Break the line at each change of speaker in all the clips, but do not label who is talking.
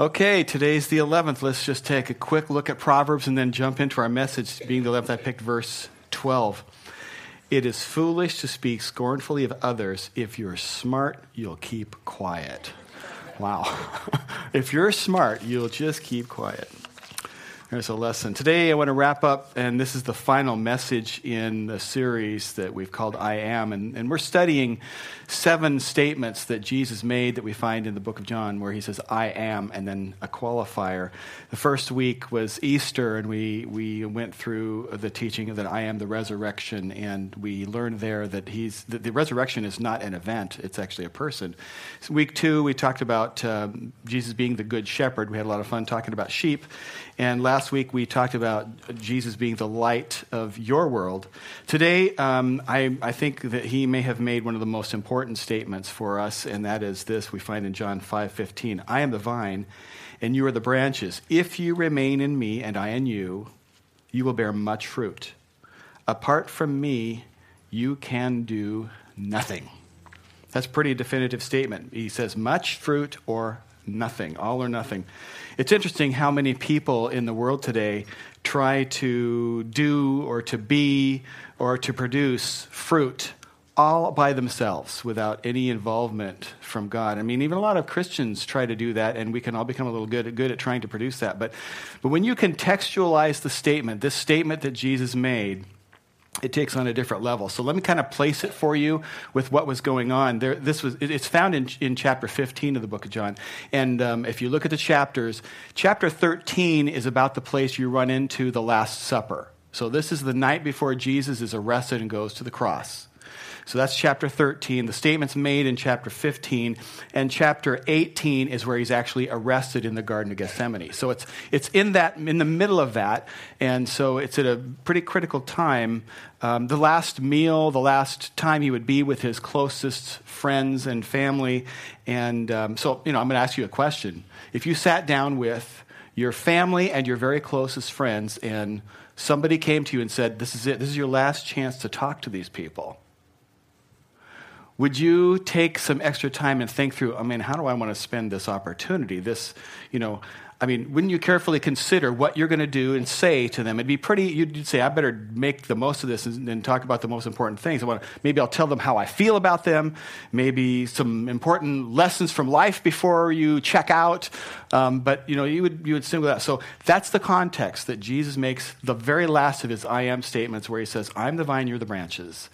Okay, today's the 11th. Let's just take a quick look at Proverbs and then jump into our message. Being the 11th, I picked verse 12. It is foolish to speak scornfully of others. If you're smart, you'll keep quiet. Wow. if you're smart, you'll just keep quiet. There's a lesson. Today, I want to wrap up, and this is the final message in the series that we've called I Am. And, and, we're studying seven statements that Jesus made that we find in the book of John, where he says, I am, and then a qualifier. The first week was Easter, and we, we went through the teaching that I am the resurrection, and we learned there that, he's, that the resurrection is not an event, it's actually a person. So week two, we talked about uh, Jesus being the good shepherd. We had a lot of fun talking about sheep. And last week we talked about Jesus being the light of your world. Today, um, I, I, think that he may have made one of the most important statements for us, and that is this we find in John 5:15. I am the vine, and you are the branches. If you remain in me and I in you, you will bear much fruit. Apart from me, you can do nothing. That's a pretty definitive statement. He says much fruit or nothing, all or nothing. It's interesting how many people in the world today try to do or to be or to produce fruit all by themselves without any involvement from God. I mean, even a lot of Christians try to do that, and we can all become a little good, good at trying to produce that. But, but when you contextualize the statement, this statement that Jesus made, it takes on a different level. So let me kind of place it for you with what was going on. There, this was, it's found in, in chapter 15 of the book of John. And um, if you look at the chapters, chapter 13 is about the place you run into the Last Supper. So this is the night before Jesus is arrested and goes to the cross. So that's chapter 13. The statement's made in chapter 15. And chapter 18 is where he's actually arrested in the Garden of Gethsemane. So it's, it's in, that, in the middle of that. And so it's at a pretty critical time. Um, the last meal, the last time he would be with his closest friends and family. And um, so, you know, I'm going to ask you a question. If you sat down with your family and your very closest friends and somebody came to you and said, This is it, this is your last chance to talk to these people would you take some extra time and think through, I mean, how do I want to spend this opportunity? This, you know, I mean, wouldn't you carefully consider what you're going to do and say to them? It'd be pretty, you'd say, I better make the most of this and, and talk about the most important things. I want to, maybe I'll tell them how I feel about them, maybe some important lessons from life before you check out. Um, but, you know, you would, you would single that. So that's the context that Jesus makes the very last of his I am statements where he says, I'm the vine, you're the branches.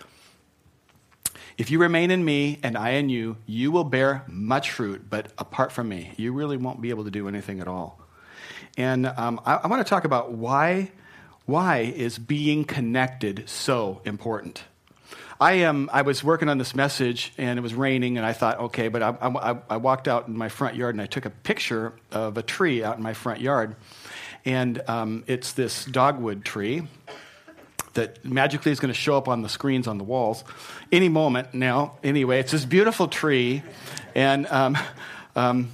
If you remain in me and I in you, you will bear much fruit, but apart from me, you really won't be able to do anything at all. And um, I, I want to talk about why, why is being connected so important? I am. I was working on this message, and it was raining, and I thought, okay, but I, I, I, walked out in my front yard and I took a picture of a tree out in my front yard, and um, it's this dogwood tree, that magically is going to show up on the screens on the walls any moment now. Anyway, it's this beautiful tree. And um, um,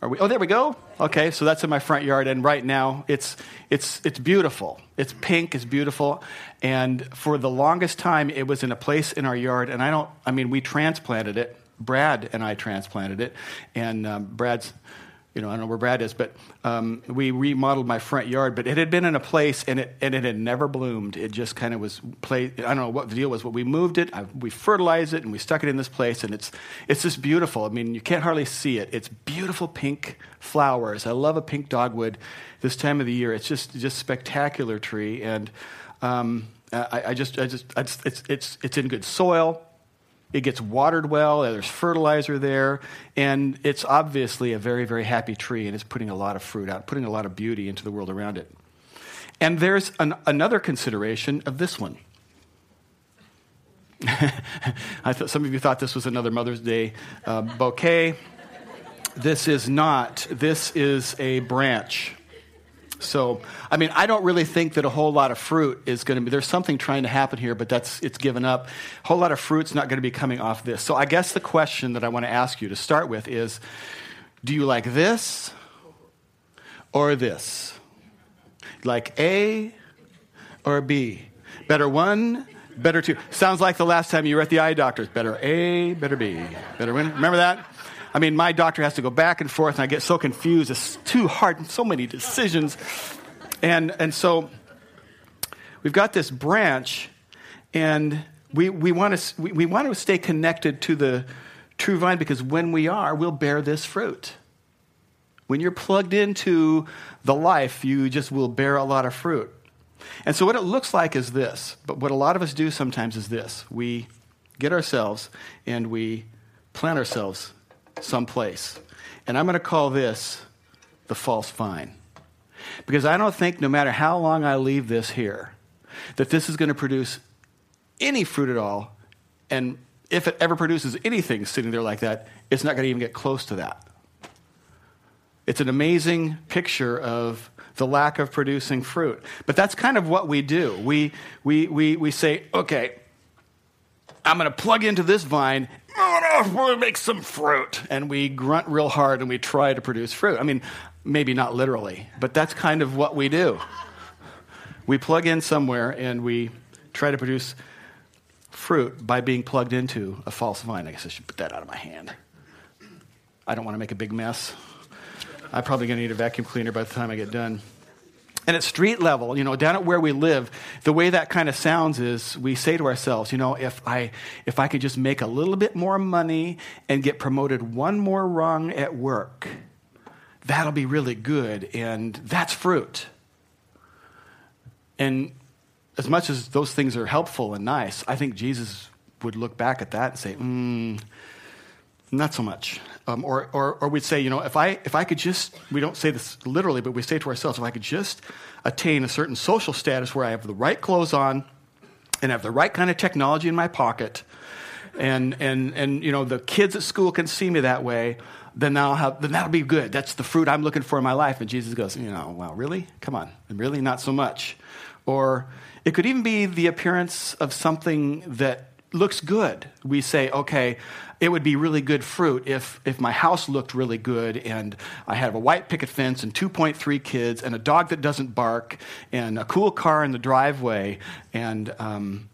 are we? Oh, there we go. Okay, so that's in my front yard, and right now it's it's it's beautiful. It's pink. It's beautiful, and for the longest time, it was in a place in our yard. And I don't. I mean, we transplanted it. Brad and I transplanted it, and um, Brad's you know, I don't know where Brad is, but um, we remodeled my front yard. But it had been in a place and it, and it had never bloomed. It just kind of was placed. I don't know what the deal was, but we moved it, I, we fertilized it, and we stuck it in this place. And it's, it's just beautiful. I mean, you can't hardly see it. It's beautiful pink flowers. I love a pink dogwood this time of the year. It's just, just spectacular tree. And um, I, I just, I just it's, it's, it's in good soil. It gets watered well, there's fertilizer there, and it's obviously a very, very happy tree, and it's putting a lot of fruit out, putting a lot of beauty into the world around it. And there's an, another consideration of this one. I thought some of you thought this was another Mother's Day uh, bouquet. This is not. This is a branch. So, I mean, I don't really think that a whole lot of fruit is going to be, there's something trying to happen here, but that's, it's given up. A whole lot of fruit's not going to be coming off this. So, I guess the question that I want to ask you to start with is do you like this or this? Like A or B? Better one, better two. Sounds like the last time you were at the eye doctor's. Better A, better B. Better win. Remember that? I mean, my doctor has to go back and forth, and I get so confused. It's too hard, and so many decisions. And, and so we've got this branch, and we, we, want to, we, we want to stay connected to the true vine because when we are, we'll bear this fruit. When you're plugged into the life, you just will bear a lot of fruit. And so, what it looks like is this, but what a lot of us do sometimes is this we get ourselves and we plant ourselves someplace. And I'm going to call this the false vine. Because I don't think, no matter how long I leave this here, that this is going to produce any fruit at all. And if it ever produces anything sitting there like that, it's not going to even get close to that. It's an amazing picture of the lack of producing fruit. But that's kind of what we do. We, we, we, we say, okay, I'm going to plug into this vine. To make some fruit. And we grunt real hard and we try to produce fruit. I mean, maybe not literally, but that's kind of what we do. We plug in somewhere and we try to produce fruit by being plugged into a false vine. I guess I should put that out of my hand. I don't want to make a big mess. I'm probably going to need a vacuum cleaner by the time I get done. And at street level, you know, down at where we live, the way that kind of sounds is we say to ourselves, you know, if I if I could just make a little bit more money and get promoted one more rung at work, that'll be really good and that's fruit. And as much as those things are helpful and nice, I think Jesus would look back at that and say, mm, not so much. Um, or, or, or we'd say, you know, if I, if I could just, we don't say this literally, but we say to ourselves, if I could just attain a certain social status where I have the right clothes on and have the right kind of technology in my pocket, and, and, and you know, the kids at school can see me that way, then, I'll have, then that'll be good. That's the fruit I'm looking for in my life. And Jesus goes, you know, well, really? Come on. Really? Not so much. Or it could even be the appearance of something that looks good. We say, okay, it would be really good fruit if, if my house looked really good and I have a white picket fence and 2.3 kids and a dog that doesn't bark and a cool car in the driveway. And um,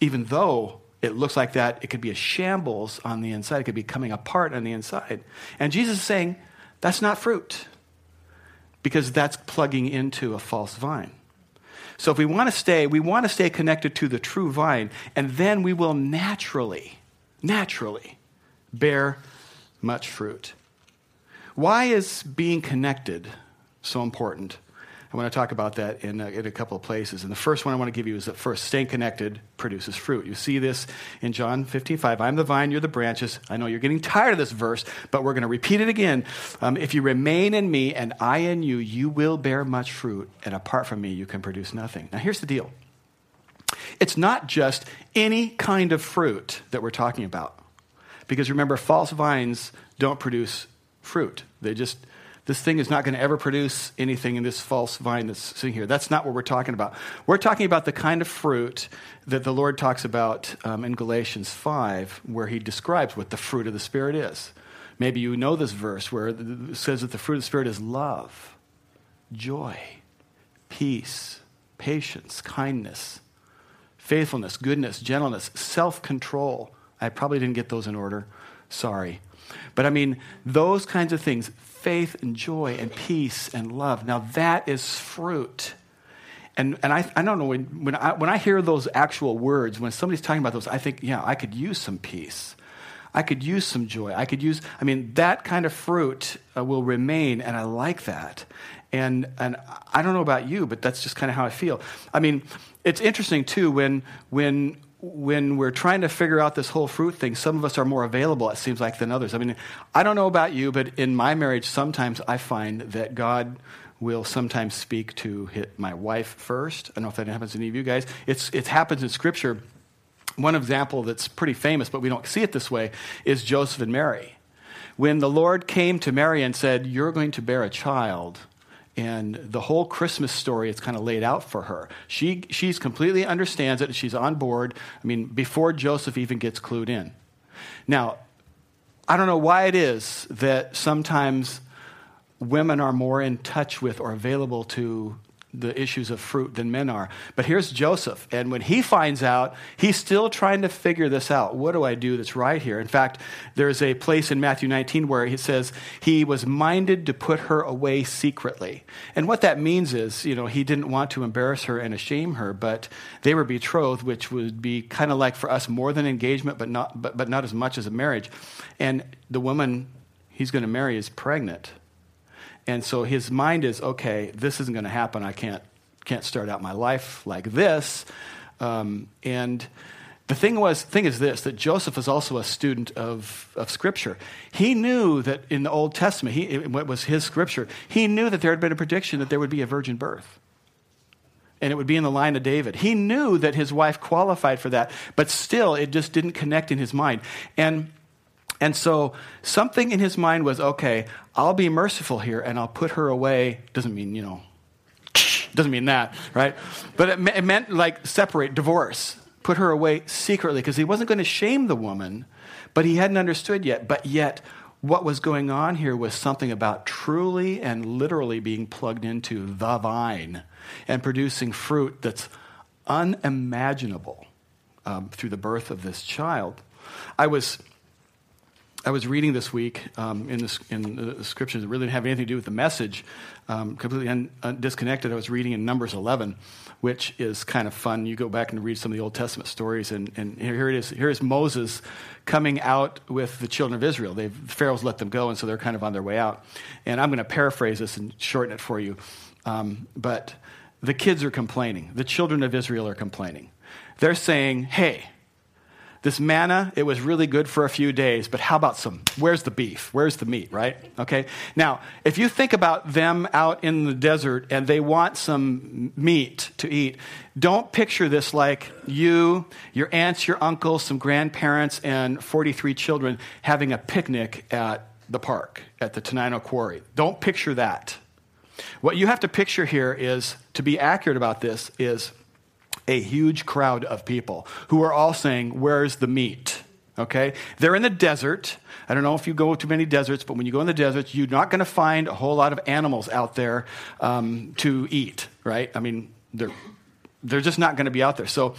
even though it looks like that, it could be a shambles on the inside, it could be coming apart on the inside. And Jesus is saying, that's not fruit because that's plugging into a false vine. So if we want to stay, we want to stay connected to the true vine, and then we will naturally naturally bear much fruit. Why is being connected so important? I want to talk about that in a, in a, couple of places. And the first one I want to give you is that first, staying connected produces fruit. You see this in John 15, 5. I'm the vine, you're the branches. I know you're getting tired of this verse, but we're going to repeat it again. Um, if you remain in me and I in you, you will bear much fruit. And apart from me, you can produce nothing. Now, here's the deal it's not just any kind of fruit that we're talking about. Because remember, false vines don't produce fruit. They just, this thing is not going to ever produce anything in this false vine that's sitting here. That's not what we're talking about. We're talking about the kind of fruit that the Lord talks about um, in Galatians 5, where he describes what the fruit of the Spirit is. Maybe you know this verse where it says that the fruit of the Spirit is love, joy, peace, patience, kindness, faithfulness, goodness, gentleness, self control. I probably didn't get those in order. Sorry. But I mean, those kinds of things faith and joy and peace and love. Now, that is fruit. And, and I, I don't know, when, when, I, when I hear those actual words, when somebody's talking about those, I think, yeah, I could use some peace. I could use some joy. I could use, I mean, that kind of fruit uh, will remain, and I like that. And, and I don't know about you, but that's just kind of how I feel. I mean, it's interesting too when, when, when we're trying to figure out this whole fruit thing, some of us are more available, it seems like, than others. I mean, I don't know about you, but in my marriage, sometimes I find that God will sometimes speak to my wife first. I don't know if that happens to any of you guys. It's, it happens in Scripture. One example that's pretty famous, but we don't see it this way, is Joseph and Mary. When the Lord came to Mary and said, You're going to bear a child, and the whole Christmas story is kind of laid out for her. She she's completely understands it. and She's on board. I mean, before Joseph even gets clued in. Now, I don't know why it is that sometimes women are more in touch with or available to the issues of fruit than men are. But here's Joseph, and when he finds out, he's still trying to figure this out. What do I do that's right here? In fact, there's a place in Matthew 19 where he says he was minded to put her away secretly. And what that means is, you know, he didn't want to embarrass her and shame her, but they were betrothed, which would be kind of like for us more than engagement, but not, but, but not as much as a marriage. And the woman he's going to marry is pregnant. And so his mind is okay, this isn't going to happen. I can't, can't start out my life like this. Um, and the thing was thing is this that Joseph was also a student of, of Scripture. He knew that in the Old Testament, he, what was his Scripture, he knew that there had been a prediction that there would be a virgin birth. And it would be in the line of David. He knew that his wife qualified for that, but still, it just didn't connect in his mind. And and so something in his mind was okay, I'll be merciful here and I'll put her away. Doesn't mean, you know, doesn't mean that, right? But it, it meant like separate, divorce, put her away secretly because he wasn't going to shame the woman, but he hadn't understood yet. But yet, what was going on here was something about truly and literally being plugged into the vine and producing fruit that's unimaginable um, through the birth of this child. I was I was reading this week um, in, this, in the scriptures that really didn't have anything to do with the message, um, completely un, un, disconnected. I was reading in Numbers 11, which is kind of fun. You go back and read some of the Old Testament stories, and, and here it is. Here is Moses coming out with the children of Israel. They've, Pharaoh's let them go, and so they're kind of on their way out. And I'm going to paraphrase this and shorten it for you. Um, but the kids are complaining. The children of Israel are complaining. They're saying, hey, this manna, it was really good for a few days, but how about some? Where's the beef? Where's the meat, right? Okay. Now, if you think about them out in the desert and they want some meat to eat, don't picture this like you, your aunts, your uncles, some grandparents, and 43 children having a picnic at the park, at the Tenino Quarry. Don't picture that. What you have to picture here is, to be accurate about this, is a huge crowd of people who are all saying, Where's the meat? Okay? They're in the desert. I don't know if you go to many deserts, but when you go in the desert, you're not going to find a whole lot of animals out there um, to eat, right? I mean, they're, they're just not going to be out there. So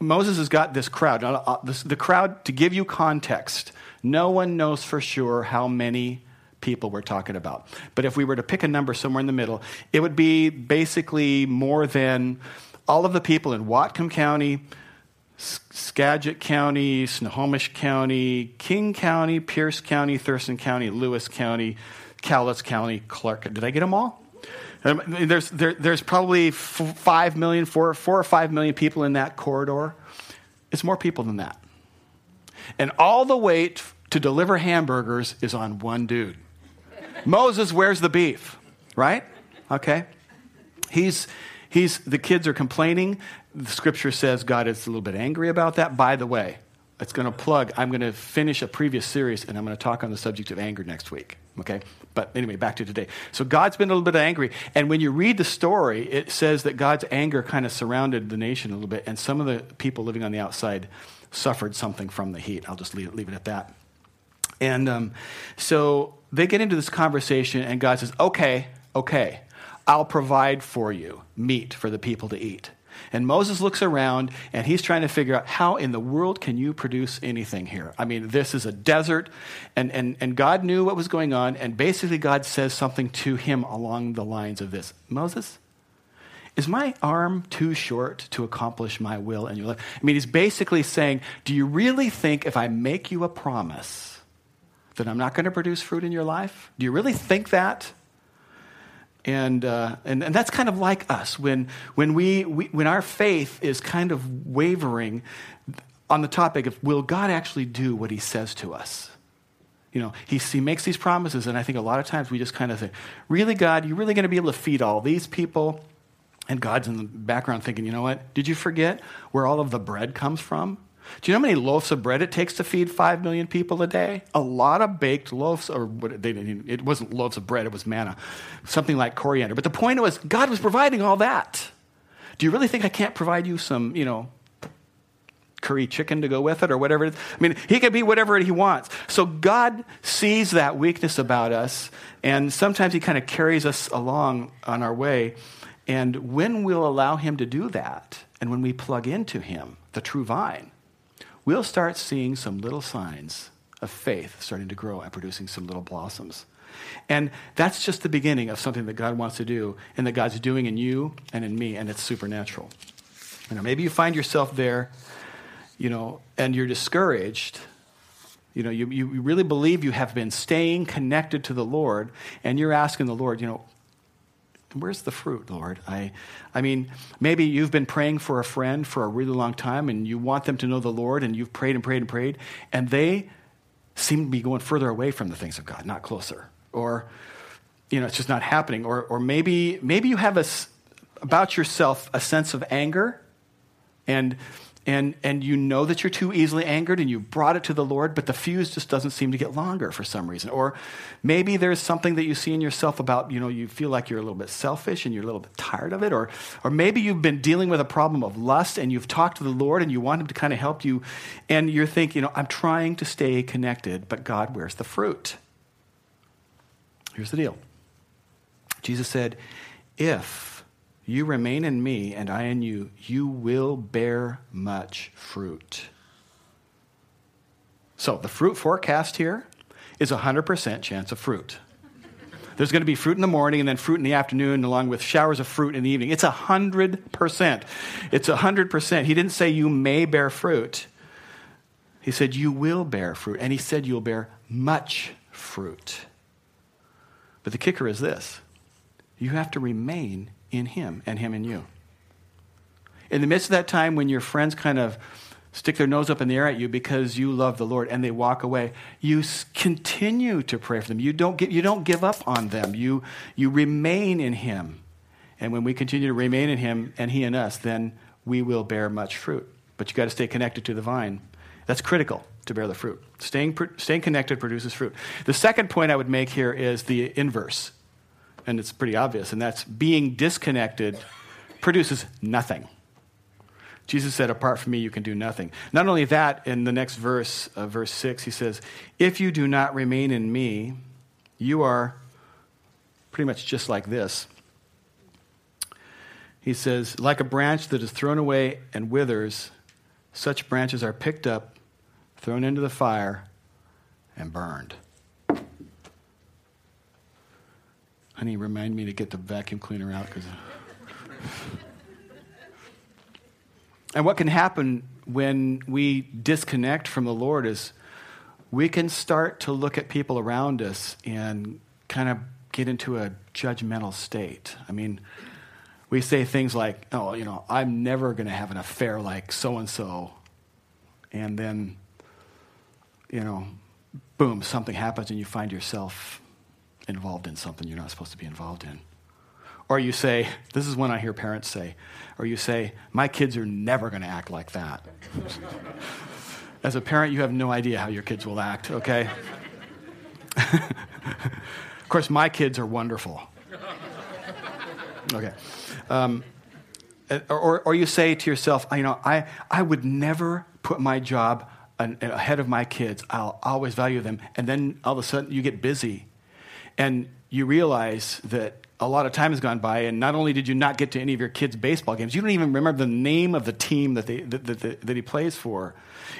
Moses has got this crowd. Now, uh, this, the crowd, to give you context, no one knows for sure how many people we're talking about. But if we were to pick a number somewhere in the middle, it would be basically more than all of the people in Whatcom County, Skagit County, Snohomish County, King County, Pierce County, Thurston County, Lewis County, Cowlitz County, Clark. Did I get them all? Um, there's, there, there's probably five million, four, four or five million people in that corridor. It's more people than that. And all the weight to deliver hamburgers is on one dude. Moses, where's the beef? Right? Okay. He's, He's, the kids are complaining. The scripture says God is a little bit angry about that. By the way, it's going to plug. I'm going to finish a previous series and I'm going to talk on the subject of anger next week. Okay? But anyway, back to today. So God's been a little bit angry. And when you read the story, it says that God's anger kind of surrounded the nation a little bit. And some of the people living on the outside suffered something from the heat. I'll just leave, leave it at that. And um, so they get into this conversation, and God says, Okay, okay, I'll provide for you meat for the people to eat. And Moses looks around and he's trying to figure out how in the world can you produce anything here? I mean, this is a desert, and, and, and God knew what was going on, and basically God says something to him along the lines of this Moses, is my arm too short to accomplish my will in your life? I mean, he's basically saying, Do you really think if I make you a promise that I'm not going to produce fruit in your life? Do you really think that? And, uh, and, and that's kind of like us when, when, we, we, when our faith is kind of wavering on the topic of will God actually do what he says to us? You know, he, he makes these promises, and I think a lot of times we just kind of think, really, God, you're really going to be able to feed all these people? And God's in the background thinking, you know what? Did you forget where all of the bread comes from? Do you know how many loaves of bread it takes to feed five million people a day? A lot of baked loaves, or they, it wasn't loaves of bread, it was manna, something like coriander. But the point was, God was providing all that. Do you really think I can't provide you some, you know, curry chicken to go with it or whatever? I mean, he can be whatever he wants. So God sees that weakness about us, and sometimes he kind of carries us along on our way. And when we'll allow Him to do that, and when we plug into Him, the true vine, we'll start seeing some little signs of faith starting to grow and producing some little blossoms. And that's just the beginning of something that God wants to do and that God's doing in you and in me, and it's supernatural. You know, maybe you find yourself there, you know, and you're discouraged. You know, you, you really believe you have been staying connected to the Lord, and you're asking the Lord, you know, where's the fruit, Lord? I, I mean, maybe you've been praying for a friend for a really long time, and you want them to know the Lord, and you've prayed and prayed and prayed, and they seem to be going further away from the things of God, not closer. Or, you know, it's just not happening. Or, or maybe, maybe you have a, about yourself a sense of anger and and, and you know that you're too easily angered and you brought it to the Lord, but the fuse just doesn't seem to get longer for some reason. Or maybe there's something that you see in yourself about, you know, you feel like you're a little bit selfish and you're a little bit tired of it. Or, or maybe you've been dealing with a problem of lust and you've talked to the Lord and you want Him to kind of help you. And you're thinking, you know, I'm trying to stay connected, but God, where's the fruit? Here's the deal Jesus said, if you remain in me, and I in you, you will bear much fruit. So, the fruit forecast here is a 100% chance of fruit. There's going to be fruit in the morning and then fruit in the afternoon, along with showers of fruit in the evening. It's a 100%. It's a 100%. He didn't say you may bear fruit, he said you will bear fruit. And he said you'll bear much fruit. But the kicker is this you have to remain in Him and Him in you. In the midst of that time when your friends kind of stick their nose up in the air at you because you love the Lord and they walk away, you continue to pray for them. You don't, get, you don't give up on them. You, you remain in Him. And when we continue to remain in Him and He in us, then we will bear much fruit. But you got to stay connected to the vine. That's critical to bear the fruit. Staying, staying connected produces fruit. The second point I would make here is the inverse and it's pretty obvious, and that's being disconnected produces nothing. Jesus said, Apart from me, you can do nothing. Not only that, in the next verse, uh, verse 6, he says, If you do not remain in me, you are pretty much just like this. He says, Like a branch that is thrown away and withers, such branches are picked up, thrown into the fire, and burned. Honey, remind me to get the vacuum cleaner out because. and what can happen when we disconnect from the Lord is we can start to look at people around us and kind of get into a judgmental state. I mean, we say things like, oh, you know, I'm never going to have an affair like so and so. And then, you know, boom, something happens and you find yourself involved in something you're not supposed to be involved in. Or you say, this is when I hear parents say, or you say, my kids are never going to act like that. As a parent, you have no idea how your kids will act, okay? of course, my kids are wonderful. Okay. Um, or, or you say to yourself, you know, I, I would never put my job ahead of my kids. I'll always value them. And then all of a sudden you get busy and you realize that a lot of time has gone by, and not only did you not get to any of your kids' baseball games, you don't even remember the name of the team that, they, that, that, that he plays for.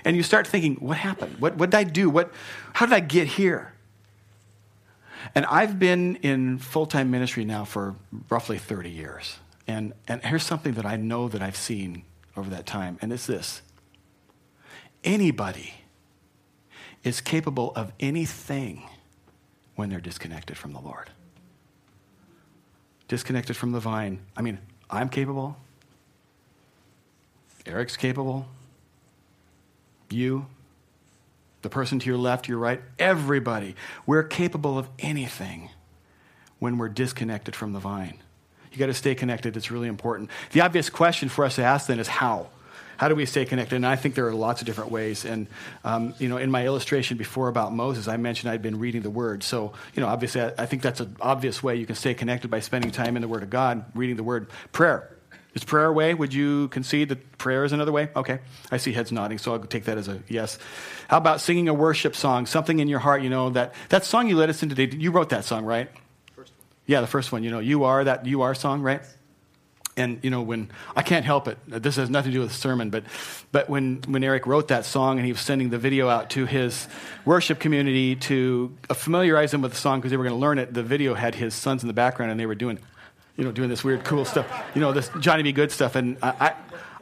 And you start thinking, what happened? What, what did I do? What, how did I get here? And I've been in full time ministry now for roughly 30 years. And, and here's something that I know that I've seen over that time, and it's this anybody is capable of anything when they're disconnected from the Lord. Disconnected from the vine. I mean, I'm capable. Eric's capable. You, the person to your left, your right, everybody. We're capable of anything when we're disconnected from the vine. You got to stay connected. It's really important. The obvious question for us to ask then is how? How do we stay connected? And I think there are lots of different ways. And, um, you know, in my illustration before about Moses, I mentioned I'd been reading the Word. So, you know, obviously, I, I think that's an obvious way you can stay connected by spending time in the Word of God, reading the Word. Prayer. Is prayer a way? Would you concede that prayer is another way? Okay. I see heads nodding, so I'll take that as a yes. How about singing a worship song, something in your heart, you know, that, that song you led us in today, you wrote that song, right? Yeah, the first one, you know, you are, that you are song, right? And you know when I can't help it. This has nothing to do with the sermon, but but when when Eric wrote that song and he was sending the video out to his worship community to familiarize them with the song because they were going to learn it, the video had his sons in the background and they were doing, you know, doing this weird cool stuff, you know, this Johnny B. Goode stuff. And I, I,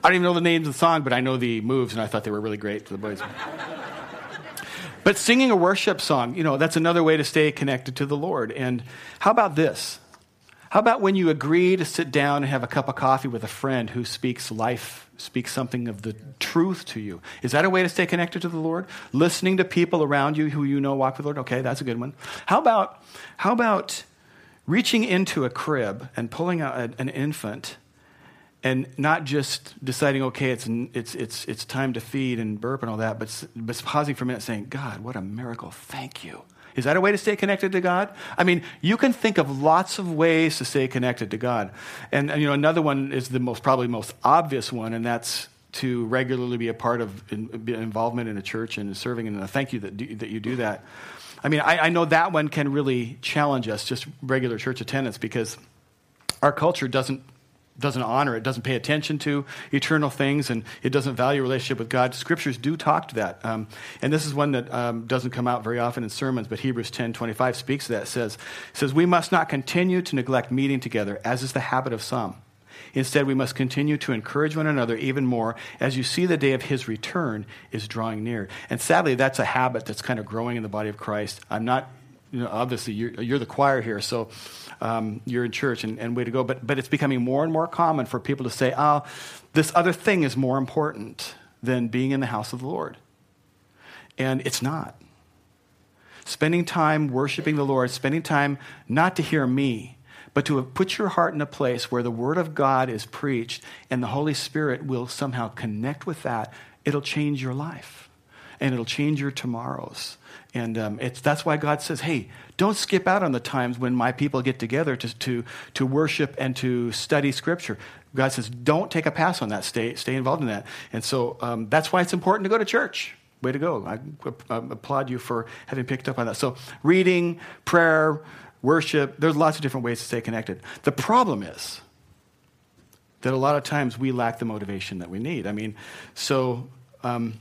I don't even know the names of the song, but I know the moves, and I thought they were really great for the boys. but singing a worship song, you know, that's another way to stay connected to the Lord. And how about this? How about when you agree to sit down and have a cup of coffee with a friend who speaks life, speaks something of the truth to you? Is that a way to stay connected to the Lord? Listening to people around you who you know walk with the Lord? Okay, that's a good one. How about, how about reaching into a crib and pulling out an infant and not just deciding, okay, it's, it's, it's, it's time to feed and burp and all that, but, but pausing for a minute saying, God, what a miracle. Thank you. Is that a way to stay connected to God? I mean, you can think of lots of ways to stay connected to God. And, and you know, another one is the most probably most obvious one, and that's to regularly be a part of in, involvement in a church and serving. And thank you that, do, that you do that. I mean, I, I know that one can really challenge us, just regular church attendance, because our culture doesn't doesn't honor it, doesn't pay attention to eternal things, and it doesn't value relationship with God. Scriptures do talk to that. Um, and this is one that um, doesn't come out very often in sermons, but Hebrews 10 25 speaks to that. It says, it says, We must not continue to neglect meeting together, as is the habit of some. Instead, we must continue to encourage one another even more as you see the day of his return is drawing near. And sadly, that's a habit that's kind of growing in the body of Christ. I'm not, you know, obviously, you're, you're the choir here, so um, you're in church and, and way to go. But, but it's becoming more and more common for people to say, oh, this other thing is more important than being in the house of the Lord. And it's not. Spending time worshiping the Lord, spending time not to hear me, but to put your heart in a place where the Word of God is preached and the Holy Spirit will somehow connect with that, it'll change your life and it'll change your tomorrows. And um, it's, that's why God says, hey, don't skip out on the times when my people get together to, to, to worship and to study Scripture. God says, don't take a pass on that. Stay, stay involved in that. And so um, that's why it's important to go to church. Way to go. I, I applaud you for having picked up on that. So, reading, prayer, worship, there's lots of different ways to stay connected. The problem is that a lot of times we lack the motivation that we need. I mean, so um,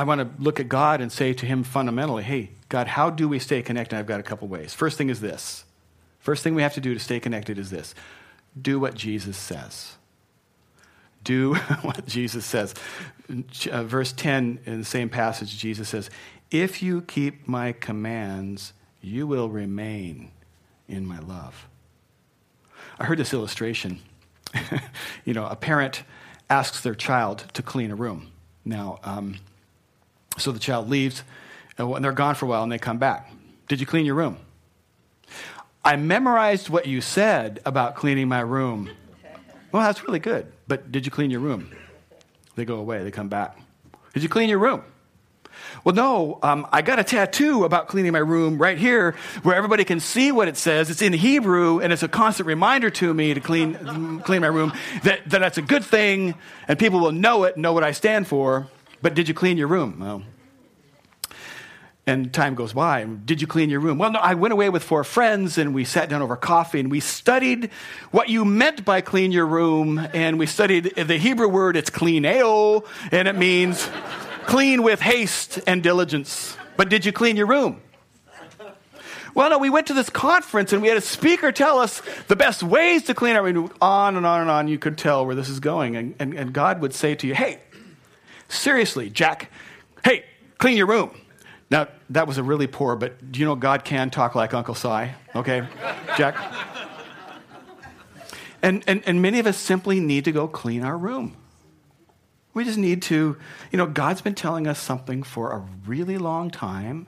I want to look at God and say to Him fundamentally, hey, God, how do we stay connected? I've got a couple ways. First thing is this. First thing we have to do to stay connected is this do what Jesus says. Do what Jesus says. Uh, verse 10 in the same passage, Jesus says, If you keep my commands, you will remain in my love. I heard this illustration. you know, a parent asks their child to clean a room. Now, um, so the child leaves, and they're gone for a while, and they come back. Did you clean your room? I memorized what you said about cleaning my room. Well, that's really good, but did you clean your room? They go away, they come back. Did you clean your room? Well, no, um, I got a tattoo about cleaning my room right here where everybody can see what it says. It's in Hebrew, and it's a constant reminder to me to clean, clean my room that, that that's a good thing, and people will know it, know what I stand for. But did you clean your room? Well, and time goes by. Did you clean your room? Well, no, I went away with four friends and we sat down over coffee and we studied what you meant by clean your room. And we studied the Hebrew word, it's cleaneo, and it means clean with haste and diligence. But did you clean your room? Well, no, we went to this conference and we had a speaker tell us the best ways to clean our room. On and on and on, you could tell where this is going. And, and, and God would say to you, hey, Seriously, Jack, hey, clean your room. Now, that was a really poor, but do you know God can talk like Uncle Si? Okay, Jack? And, and, and many of us simply need to go clean our room. We just need to, you know, God's been telling us something for a really long time.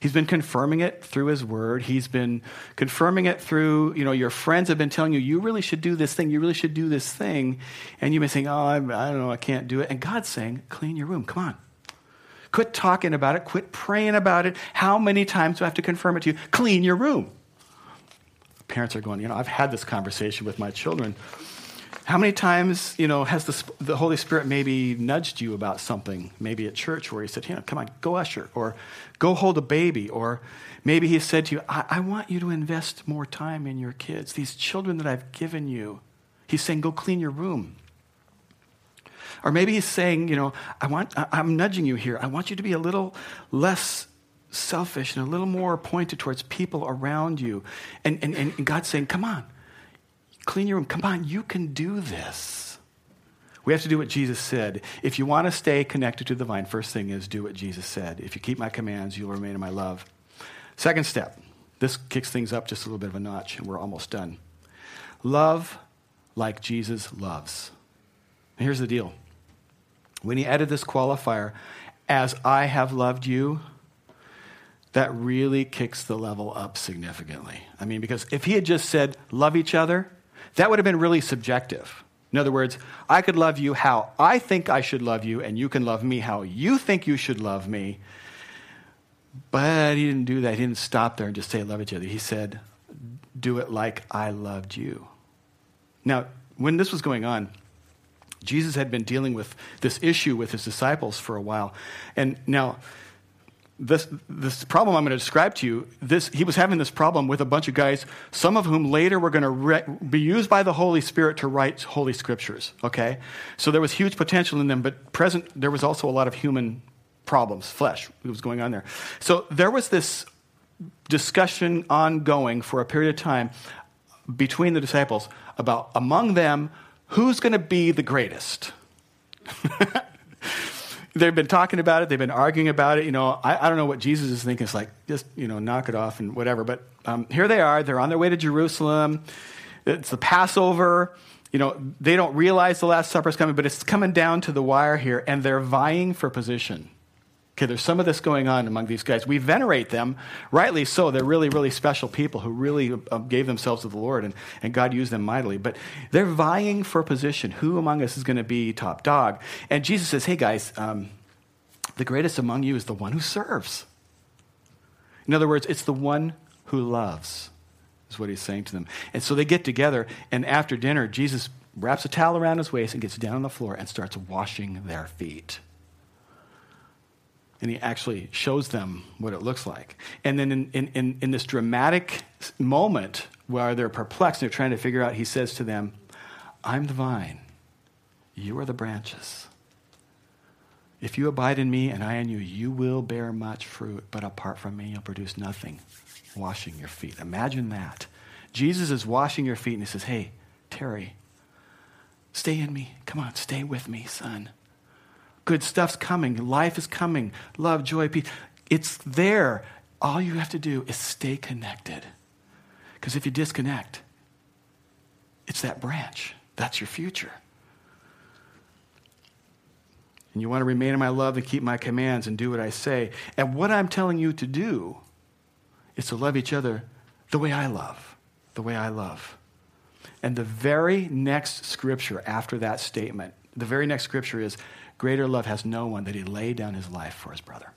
He's been confirming it through his word. He's been confirming it through, you know, your friends have been telling you, you really should do this thing, you really should do this thing. And you've been saying, oh, I'm, I don't know, I can't do it. And God's saying, clean your room, come on. Quit talking about it, quit praying about it. How many times do I have to confirm it to you? Clean your room. Parents are going, you know, I've had this conversation with my children. How many times, you know, has the, the Holy Spirit maybe nudged you about something, maybe at church where he said, "Yeah, come on, go usher, or go hold a baby, or maybe he said to you, I, I want you to invest more time in your kids, these children that I've given you. He's saying, go clean your room. Or maybe he's saying, you know, I want, I'm nudging you here. I want you to be a little less selfish and a little more pointed towards people around you. And, and, and God's saying, come on, clean your room. Come on, you can do this. We have to do what Jesus said. If you want to stay connected to the vine, first thing is do what Jesus said. If you keep my commands, you'll remain in my love. Second step, this kicks things up just a little bit of a notch, and we're almost done. Love like Jesus loves. And here's the deal when he added this qualifier, as I have loved you, that really kicks the level up significantly. I mean, because if he had just said, love each other, that would have been really subjective. In other words, I could love you how I think I should love you, and you can love me how you think you should love me. But he didn't do that. He didn't stop there and just say, love each other. He said, do it like I loved you. Now, when this was going on, Jesus had been dealing with this issue with his disciples for a while. And now, this, this problem I'm going to describe to you, this, he was having this problem with a bunch of guys, some of whom later were going to re- be used by the Holy Spirit to write Holy Scriptures, okay? So there was huge potential in them, but present, there was also a lot of human problems, flesh, that was going on there. So there was this discussion ongoing for a period of time between the disciples about among them who's going to be the greatest. They've been talking about it. They've been arguing about it. You know, I, I, don't know what Jesus is thinking. It's like just you know, knock it off and whatever. But um, here they are. They're on their way to Jerusalem. It's the Passover. You know, they don't realize the Last Supper is coming, but it's coming down to the wire here, and they're vying for position. Okay, there's some of this going on among these guys. We venerate them, rightly so. They're really, really special people who really uh, gave themselves to the Lord, and, and God used them mightily. But they're vying for position. Who among us is going to be top dog? And Jesus says, hey, guys, um, the greatest among you is the one who serves. In other words, it's the one who loves, is what he's saying to them. And so they get together, and after dinner, Jesus wraps a towel around his waist and gets down on the floor and starts washing their feet and he actually shows them what it looks like. And then in, in, in, this dramatic moment where they're perplexed, and they're trying to figure out, he says to them, I'm the vine, you are the branches. If you abide in me and I in you, you will bear much fruit, but apart from me, you'll produce nothing. Washing your feet. Imagine that. Jesus is washing your feet and he says, Hey, Terry, stay in me. Come on, stay with me, son. Good stuff's coming. Life is coming. Love, joy, peace. It's there. All you have to do is stay connected. Because if you disconnect, it's that branch. That's your future. And you want to remain in my love and keep my commands and do what I say. And what I'm telling you to do is to love each other the way I love, the way I love. And the very next scripture after that statement, the very next scripture is Greater love has no one that he laid down his life for his brother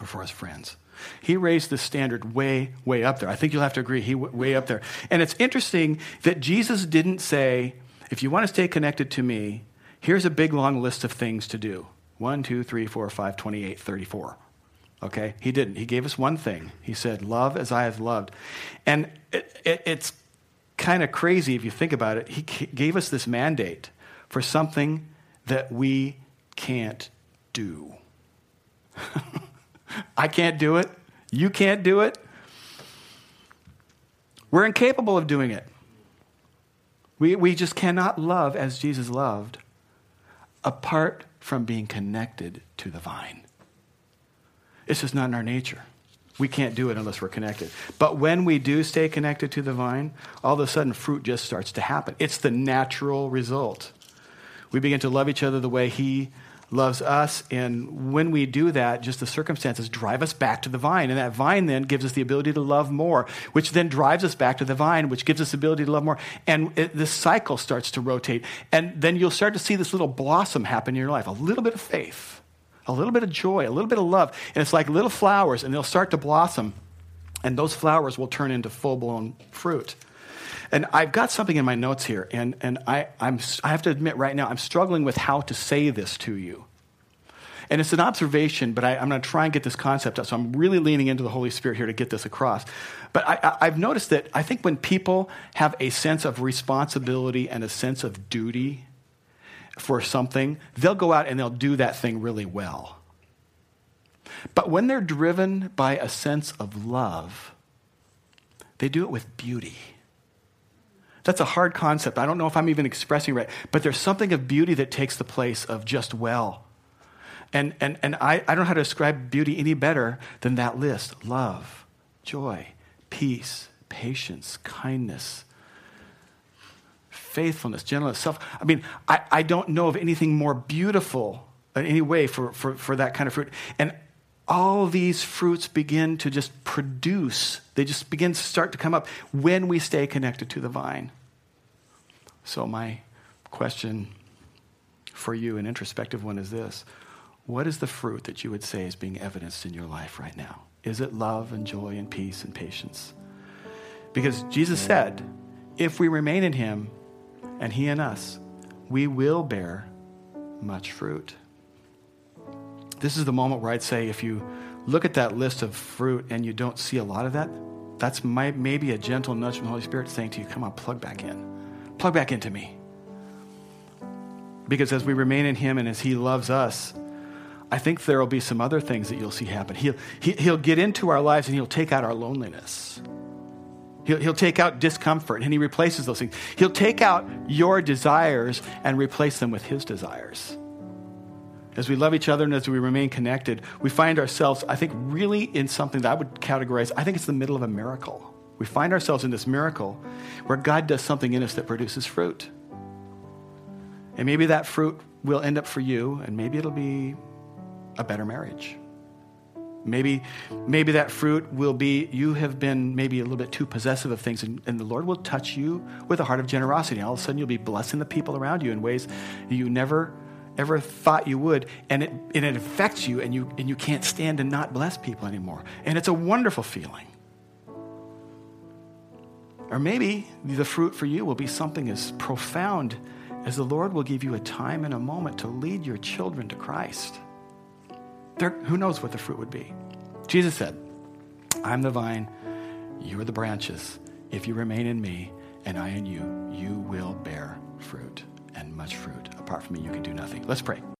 or for his friends. He raised the standard way, way up there. I think you'll have to agree, he way up there. And it's interesting that Jesus didn't say, if you want to stay connected to me, here's a big long list of things to do. 1, 2, 3, 4, 5, 28, 34. Okay? He didn't. He gave us one thing. He said, Love as I have loved. And it, it, it's kind of crazy if you think about it. He gave us this mandate for something that we can't do. I can't do it. You can't do it. We're incapable of doing it. We, we just cannot love as Jesus loved apart from being connected to the vine. It's just not in our nature. We can't do it unless we're connected. But when we do stay connected to the vine, all of a sudden fruit just starts to happen. It's the natural result. We begin to love each other the way He loves us. And when we do that, just the circumstances drive us back to the vine. And that vine then gives us the ability to love more, which then drives us back to the vine, which gives us the ability to love more. And it, this cycle starts to rotate. And then you'll start to see this little blossom happen in your life a little bit of faith, a little bit of joy, a little bit of love. And it's like little flowers, and they'll start to blossom. And those flowers will turn into full blown fruit. And I've got something in my notes here, and, and I, I'm, I have to admit right now, I'm struggling with how to say this to you. And it's an observation, but I, am going to try and get this concept out. So I'm really leaning into the Holy Spirit here to get this across. But I, I've noticed that I think when people have a sense of responsibility and a sense of duty for something, they'll go out and they'll do that thing really well. But when they're driven by a sense of love, they do it with beauty. That's a hard concept. I don't know if I'm even expressing right, but there's something of beauty that takes the place of just well. And, and, and I, I don't know how to describe beauty any better than that list love, joy, peace, patience, kindness, faithfulness, gentleness, self. I mean, I, I don't know of anything more beautiful in any way for, for, for that kind of fruit. And all these fruits begin to just produce, they just begin to start to come up when we stay connected to the vine. So, my question for you, an introspective one, is this What is the fruit that you would say is being evidenced in your life right now? Is it love and joy and peace and patience? Because Jesus said, if we remain in Him and He in us, we will bear much fruit. This is the moment where I'd say if you look at that list of fruit and you don't see a lot of that, that's my, maybe a gentle nudge from the Holy Spirit saying to you, come on, plug back in. Plug back into me. Because as we remain in Him and as He loves us, I think there will be some other things that you'll see happen. He'll, he, will he will get into our lives and He'll take out our loneliness. He'll, he'll take out discomfort and He replaces those things. He'll take out your desires and replace them with His desires as we love each other and as we remain connected, we find ourselves, I think, really in something that I would categorize, I think it's the middle of a miracle. We find ourselves in this miracle where God does something in us that produces fruit. And maybe that fruit will end up for you, and maybe it'll be a better marriage. Maybe, maybe that fruit will be you have been maybe a little bit too possessive of things, and, and the Lord will touch you with a heart of generosity. All of a sudden, you'll be blessing the people around you in ways you never ever thought you would, and it, and it affects you, and you, and you can't stand to not bless people anymore. And it's a wonderful feeling. Or maybe the fruit for you will be something as profound as the Lord will give you a time and a moment to lead your children to Christ. There, who knows what the fruit would be? Jesus said, I'm the vine, you are the branches. If you remain in me and I in you, you will bear fruit much fruit. Apart from me, you can do nothing. Let's pray.